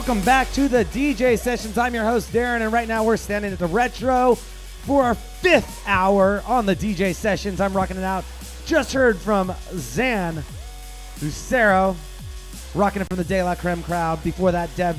Welcome back to the DJ Sessions. I'm your host, Darren, and right now we're standing at the Retro for our fifth hour on the DJ Sessions. I'm rocking it out. Just heard from Zan Lucero, rocking it from the De La Creme crowd. Before that, Deb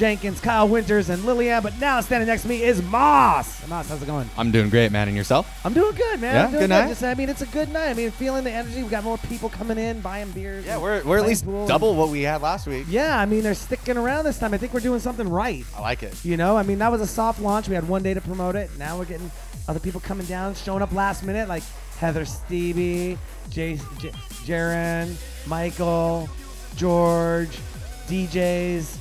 Jenkins, Kyle Winters, and Lillian. But now standing next to me is Moss. Moss, how's it going? I'm doing great, man. And yourself? I'm doing good, man. Yeah, I'm doing good night? Just, I mean, it's a good night. I mean, feeling the energy. We got more people coming in, buying beers. Yeah, we're, we're at least pool double what we had last week. Yeah, I mean, they're sticking around this time. I think we're doing something right. I like it. You know, I mean, that was a soft launch. We had one day to promote it. Now we're getting other people coming down, showing up last minute, like Heather Stevie, J- J- Jaren, Michael, George, DJs,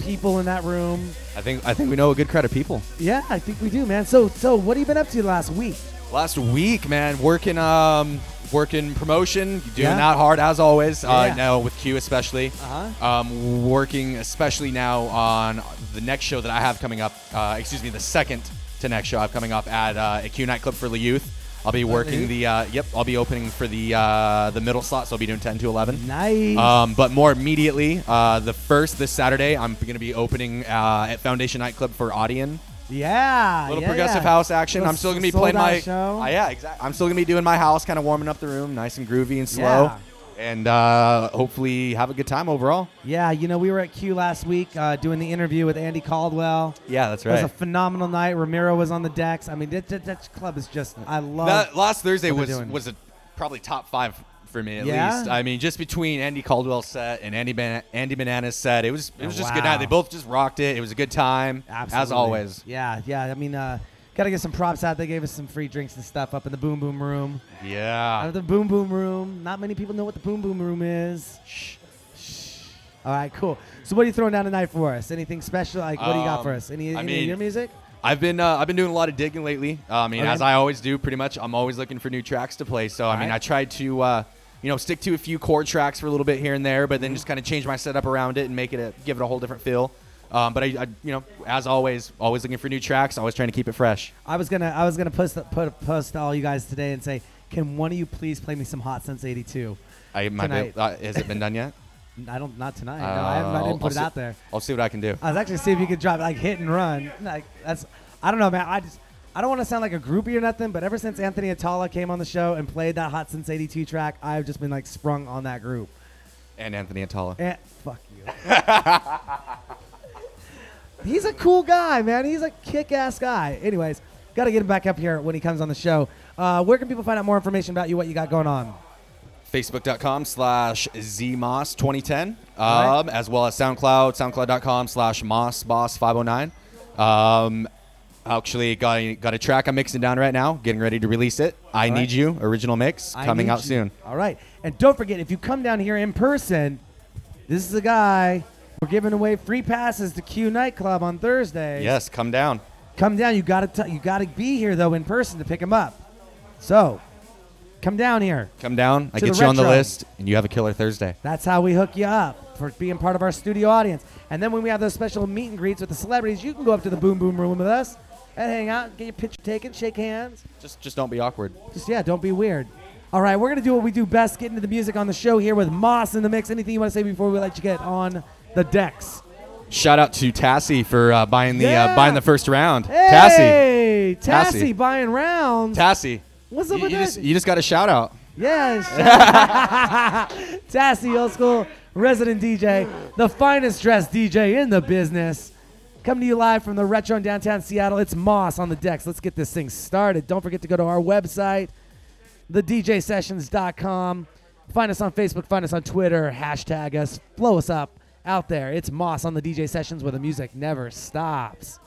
people in that room. I think I think we know a good crowd of people. Yeah, I think we do, man. So, so what have you been up to last week? Last week, man, working um working promotion, doing Yeah. that hard as always. Yeah. Uh, now with Q especially. Uh-huh. Um, working especially now on the next show that I have coming up. Uh, excuse me, the second to next show I have coming up at uh, a Q nightclub for the youth. I'll be working the uh, yep. I'll be opening for the uh, the middle slot, so I'll be doing 10 to 11. Nice. Um, but more immediately, uh, the first this Saturday, I'm going to be opening uh, at Foundation Nightclub for Audion. yeah. Little yeah, progressive yeah. house action. Little I'm still going to be playing my. show. Uh, yeah, exactly. I'm still going to be doing my house, kind of warming up the room, nice and groovy and slow, Yeah. And uh, hopefully have a good time overall. Yeah, you know, we were at Q last week uh, doing the interview with Andy Caldwell. Yeah, that's right. It was a phenomenal night. Ramiro was on the decks. I mean, that, that, that club is just, I love that last Thursday was was a, probably top five for me at Yeah? least. I mean, just between Andy Caldwell's set and Andy Ban- Andy Bananas set, it was it was just a good night. They both just rocked it. It was a good time Absolutely. as always. Yeah, yeah. I mean, uh, got to get some props out. They gave us some free drinks and stuff up in the Boom Boom Room. Out Yeah. of the Boom Boom Room. Not many people know what the Boom Boom Room is. Shh. Shh. All right, cool. So, what are you throwing down tonight for us? Anything special? Like, what do you got Um, for us? Any, I any of mean, your music? I've been uh, I've been doing a lot of digging lately. Uh, I mean, Okay. as I always do, pretty much. I'm always looking for new tracks to play. So I mean, Alright. I tried to uh, you know stick to a few chord tracks for a little bit here and there, but then just kind of change my setup around it and make it a, give it a whole different feel. Um, but I, I, you know, as always, always looking for new tracks. Always trying to keep it fresh. I was gonna, I was gonna post, put, post to all you guys today and say, can one of you please play me some Hot Since '82? I might Tonight. be, uh, has it been done yet? I don't, not tonight. Uh, no, I, haven't, I I'll- didn't put I'll it see- out there. I'll see what I can do. I was actually see if you could drop like hit and run. Like that's I don't know, man. I just I don't want to sound like a groupie or nothing, but ever since Anthony Attalla came on the show and played that Hot Since '82 track, I've just been like sprung on that group. And Anthony Attalla. And fuck you. He's a cool guy, man. He's a kick-ass guy. Anyways, got to get him back up here when he comes on the show. Uh, where can people find out more information about you, what you got going on? Facebook.com slash ZMoss2010, Alright. um, as well as SoundCloud, SoundCloud.com slash MossBoss509. Um, actually, got a, got a track I'm mixing down right now, getting ready to release it. I Alright. Need You, original mix, I coming out you. soon. All right. And don't forget, if you come down here in person, this is a guy. We're giving away free passes to Q Nightclub on Thursday. Yes, come down. Come down. You gotta t- you gotta be here though in person to pick them up. So, come down here. Come down. I get you on the list, and you have a killer Thursday. That's how we hook you up for being part of our studio audience. And then when we have those special meet and greets with the celebrities, you can go up to the Boom Boom Room with us and hang out, get your picture taken, shake hands. Just, just don't be awkward. Just yeah, don't be weird. All right, we're gonna do what we do best, get into the music on the show here with Moss in the mix. Anything you want to say before we let you get on the decks? Shout out to Tassie for uh, buying the Yeah. uh, buying the first round. Tassie, Hey, Tassie, Tassie. buying rounds. Tassie. What's up You, with you that? just, you just got a shout out. Yes. Tassie, old school resident DJ, the finest dressed DJ in the business. Coming to you live from the Retro in downtown Seattle. It's Moss on the decks. Let's get this thing started. Don't forget to go to our website, thedjsessions.com. Find us on Facebook, find us on Twitter, hashtag us, blow us up out there. It's Moss on the DJ Sessions where the music never stops.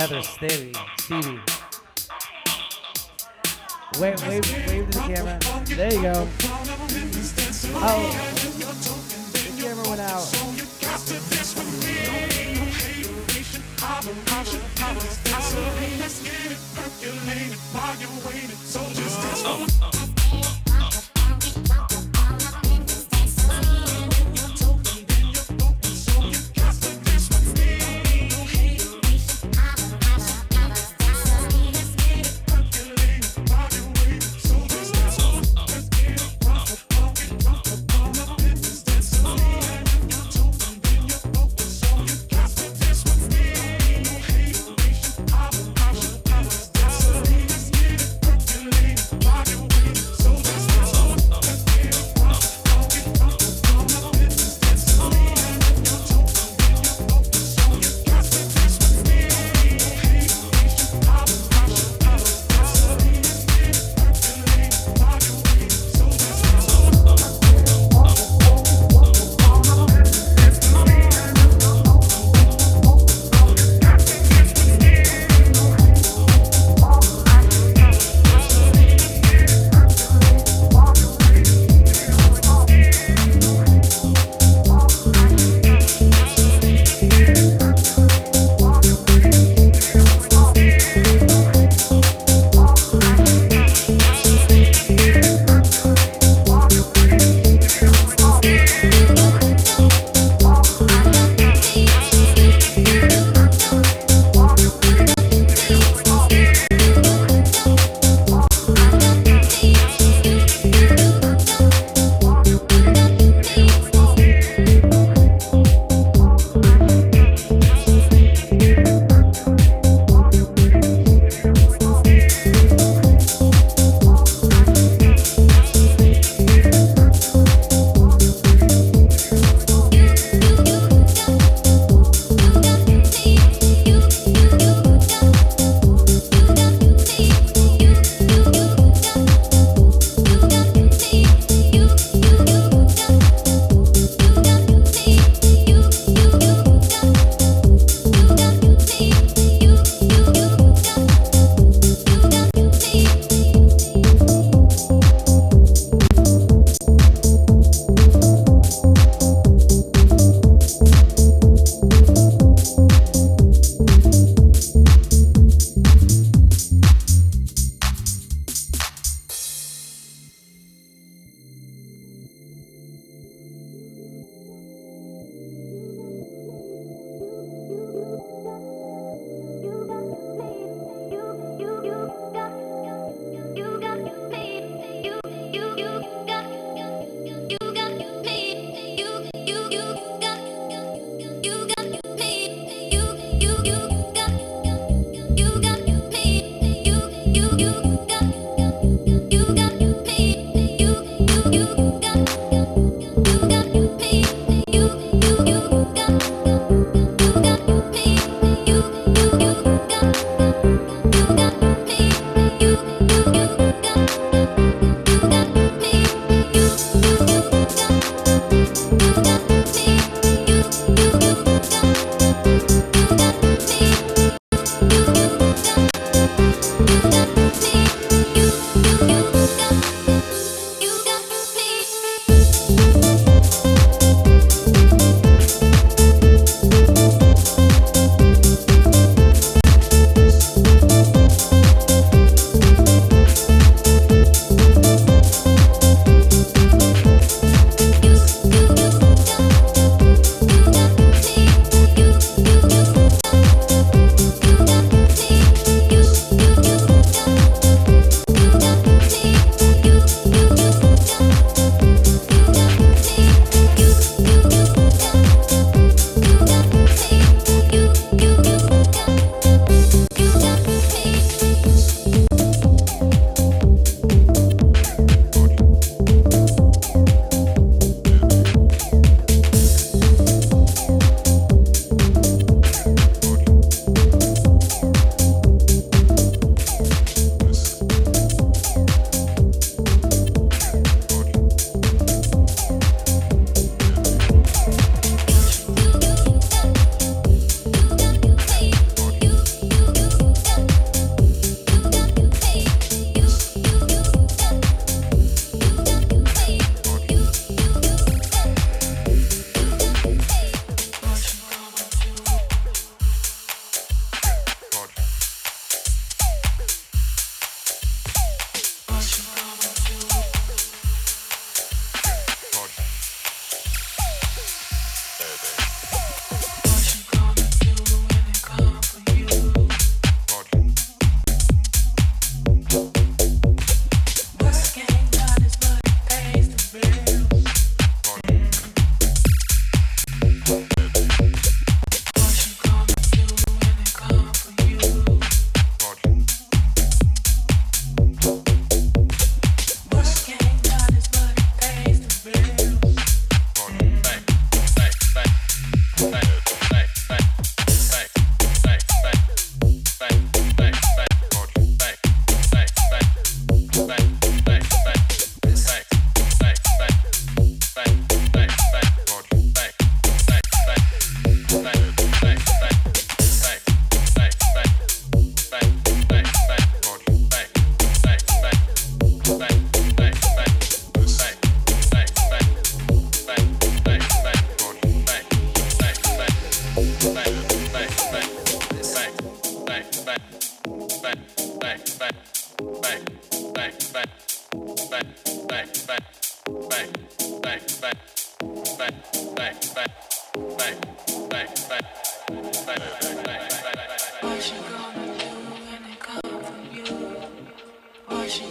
Heather Stevie. Stevie.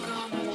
Thank you.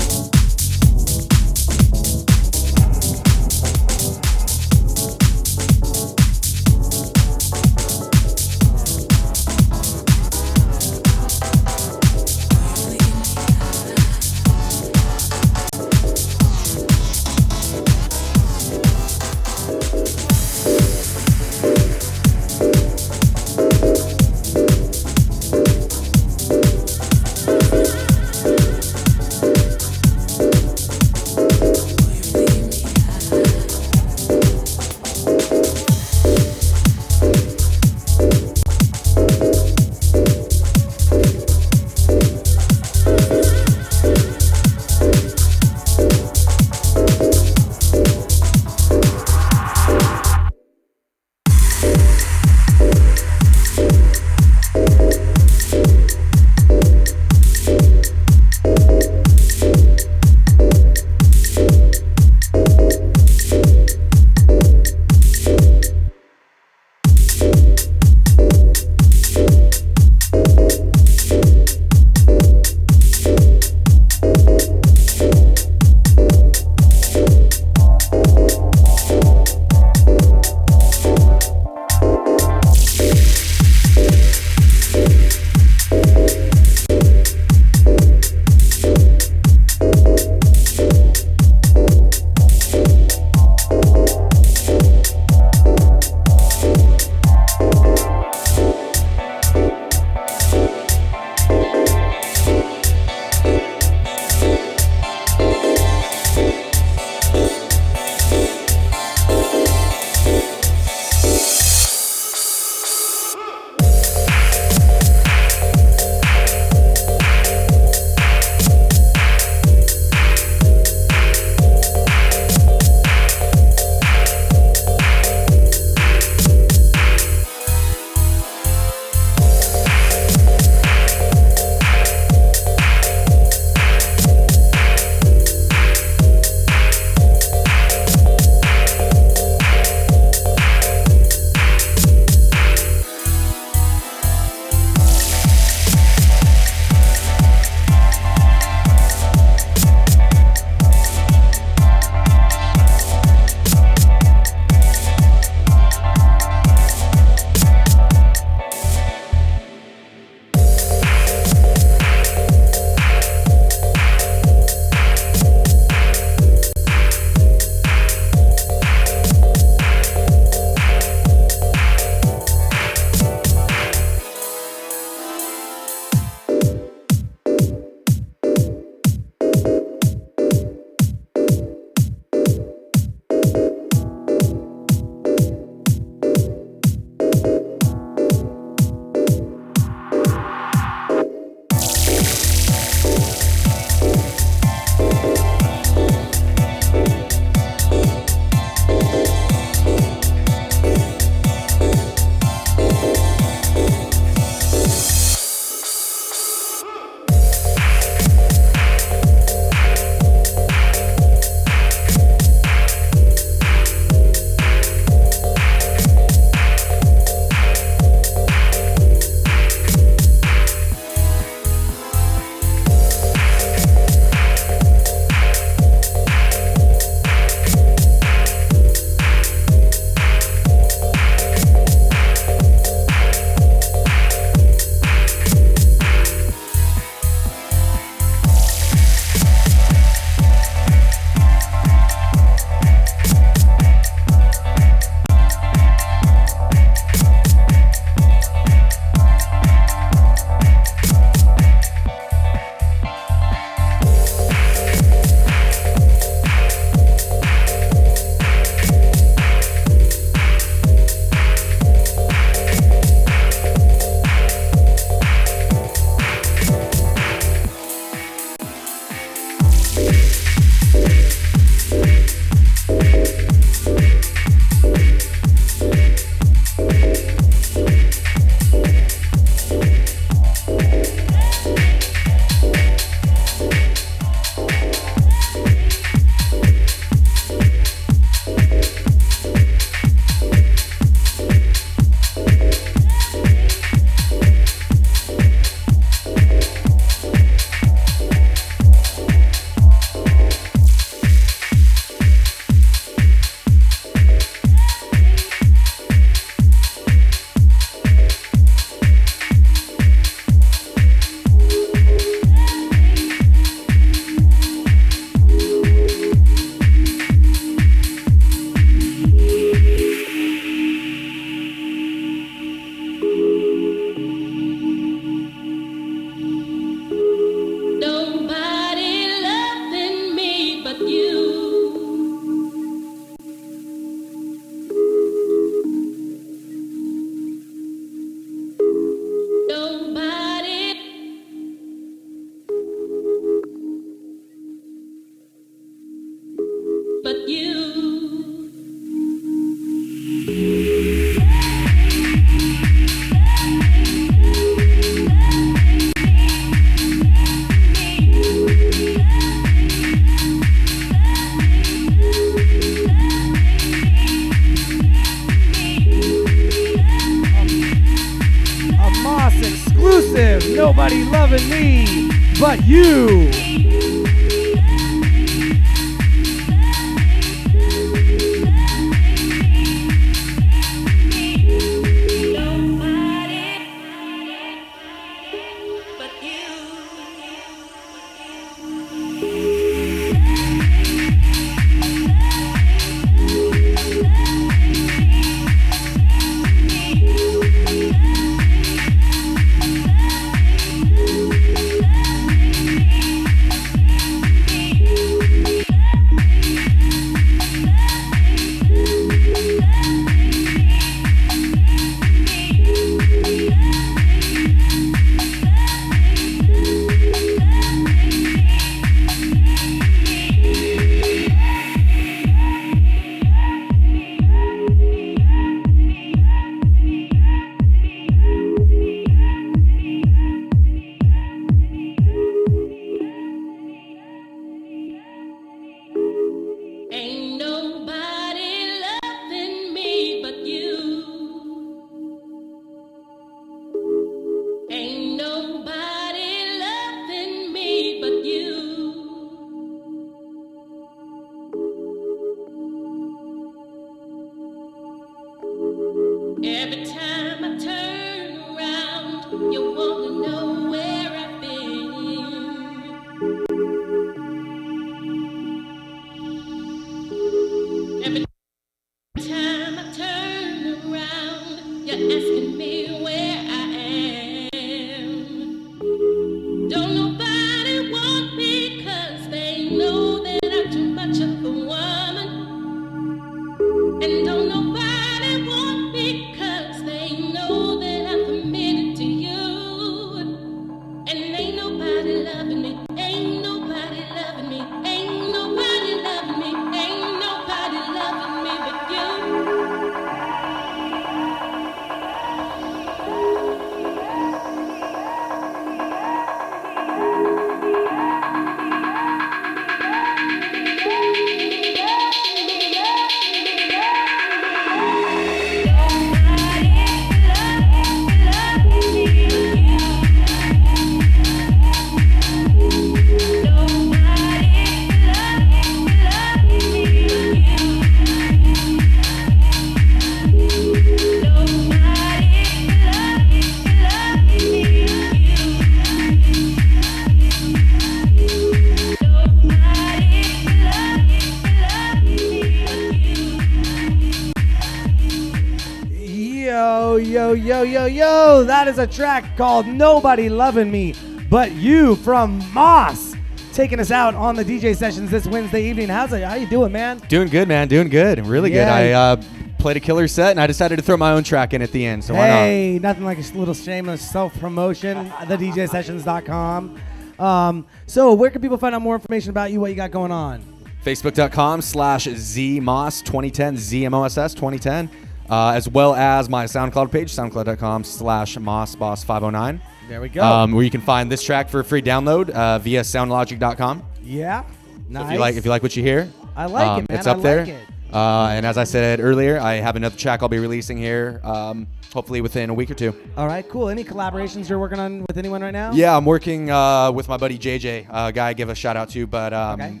Yo. That is a track called Nobody Loving Me But You from Møss. Taking us out on the DJ sessions this Wednesday evening. How's it? How you doing, man? Doing good, man. Doing good. Really good. I uh, played a killer set, and I decided to throw my own track in at the end. So why not? Hey, nothing like a little shameless self promotion. TheDJSessions.com. Um, so, where can people find out more information about you, what you got going on? Facebook.com slash ZMOS 2010, ZMOSS 2010, uh, as well as my SoundCloud page, SoundCloud.com slash MossBoss509, There we go. um, where you can find this track for a free download uh, via SoundLogic.com. yeah. Nice. If you like, if you like what you hear, I like it, man. It's up like there. it. Uh, and as I said earlier, I have another track I'll be releasing here, um, hopefully within a week or two. All right, cool. Any collaborations you're working on with anyone right now? Yeah, I'm working uh, with my buddy JJ, a guy I give a shout out to. But um, Okay.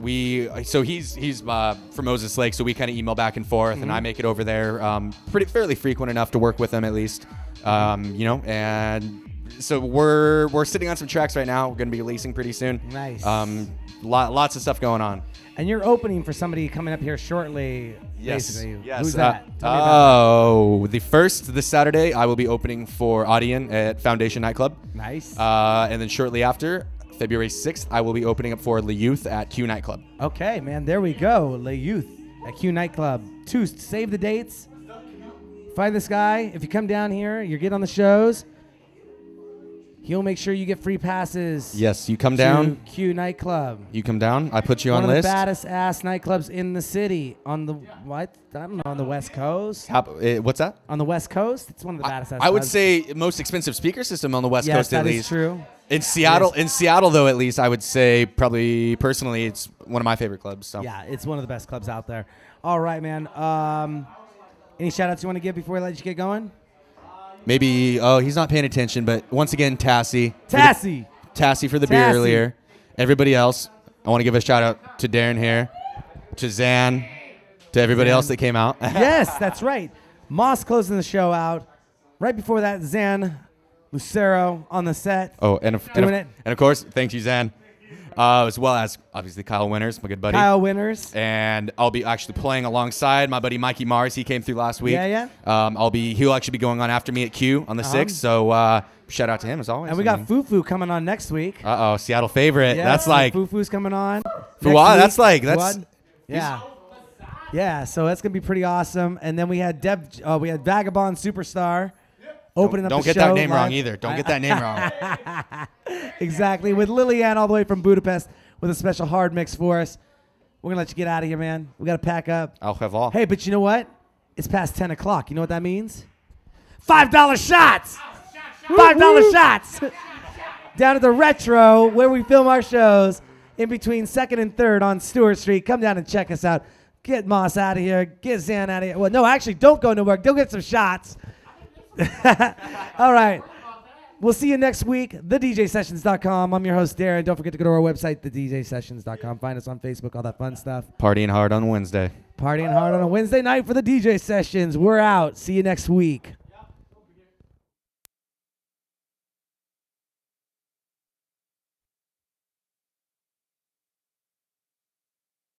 We, so he's he's uh, from Moses Lake, so we kind of email back and forth, and Mm-hmm. I make it over there. Um, pretty fairly frequent enough to work with him at least. Um, you know, and so we're we're sitting on some tracks right now. We're gonna be releasing pretty soon. Nice. Um, lot, lots of stuff going on. And you're opening for somebody coming up here shortly. Yes. Basically. Yes. Who's uh, that? Tell me about oh, the first this Saturday, I will be opening for Audion at Foundation Nightclub. Nice. Uh, and then shortly after, February 6th, I will be opening up for Le Youth at Q Nightclub. okay, man. There we go. Le Youth at Q Nightclub. Two. Save the dates. Find this guy. If you come down here, you get on the shows. He'll make sure you get free passes. Yes, you come to down. Q Nightclub. You come down. I put you One on of list. the baddest ass nightclubs in the city. On the what? I don't know. On the West Coast. How, uh, what's that? On the West Coast, it's one of the baddest. ass I would clubs. say most expensive speaker system on the West yes, Coast at least. that is true. In Seattle, in Seattle though, at least I would say probably personally, it's one of my favorite clubs. So Yeah, it's one of the best clubs out there. All right, man. Um, any shout outs you want to give before we let you get going? maybe oh he's not paying attention, but once again Tassie, for the- Tassie. Tassie for the beer Tassie. earlier. Everybody else, I want to give a shout out to Darren here, to Zan, to everybody else that came out. yes, that's right. Møss closing the show out. Right before that, Zan Lucero on the set. oh, and of, and, of, and of course, thank you Zan, uh, as well as obviously Kyle Winters, my good buddy. Kyle Winters. and I'll be actually playing alongside my buddy Mikey Mars. He came through last week. Yeah, yeah. Um, I'll be. He'll actually be going on after me at Q on the Uh-huh. sixth. So uh, shout out to him as always. And we got Fufu coming on next week. Uh oh, Seattle favorite. Yeah, that's like Fufu's coming on. Next that's like- that's- Fuad. yeah. Yeah, so that's gonna be pretty awesome. And then we had Deb, uh, we had Vagabond Superstar opening up Don't the get that name live. wrong either. Don't get that name wrong. Exactly, with Lillian all the way from Budapest with a special hard mix for us. We're gonna let you get out of here, man. We gotta pack up. I'll have all. Hey, but you know what? It's past 10 o'clock. You know what that means? $5 shots! $5 shots! down at the Retro, where we film our shows, in between 2nd and 3rd on Stewart Street. Come down and check us out. Get Møss out of here. Get Zan out of here. Well, no, actually, don't go to nowhere. Go get some shots. All right. We'll see you next week. TheDJSessions.com. I'm your host, Darren. Don't forget to go to our website, TheDJSessions.com. Find us on Facebook, all that fun stuff. Partying hard on Wednesday. Partying hard on a Wednesday night for the DJ sessions. We're out. See you next week.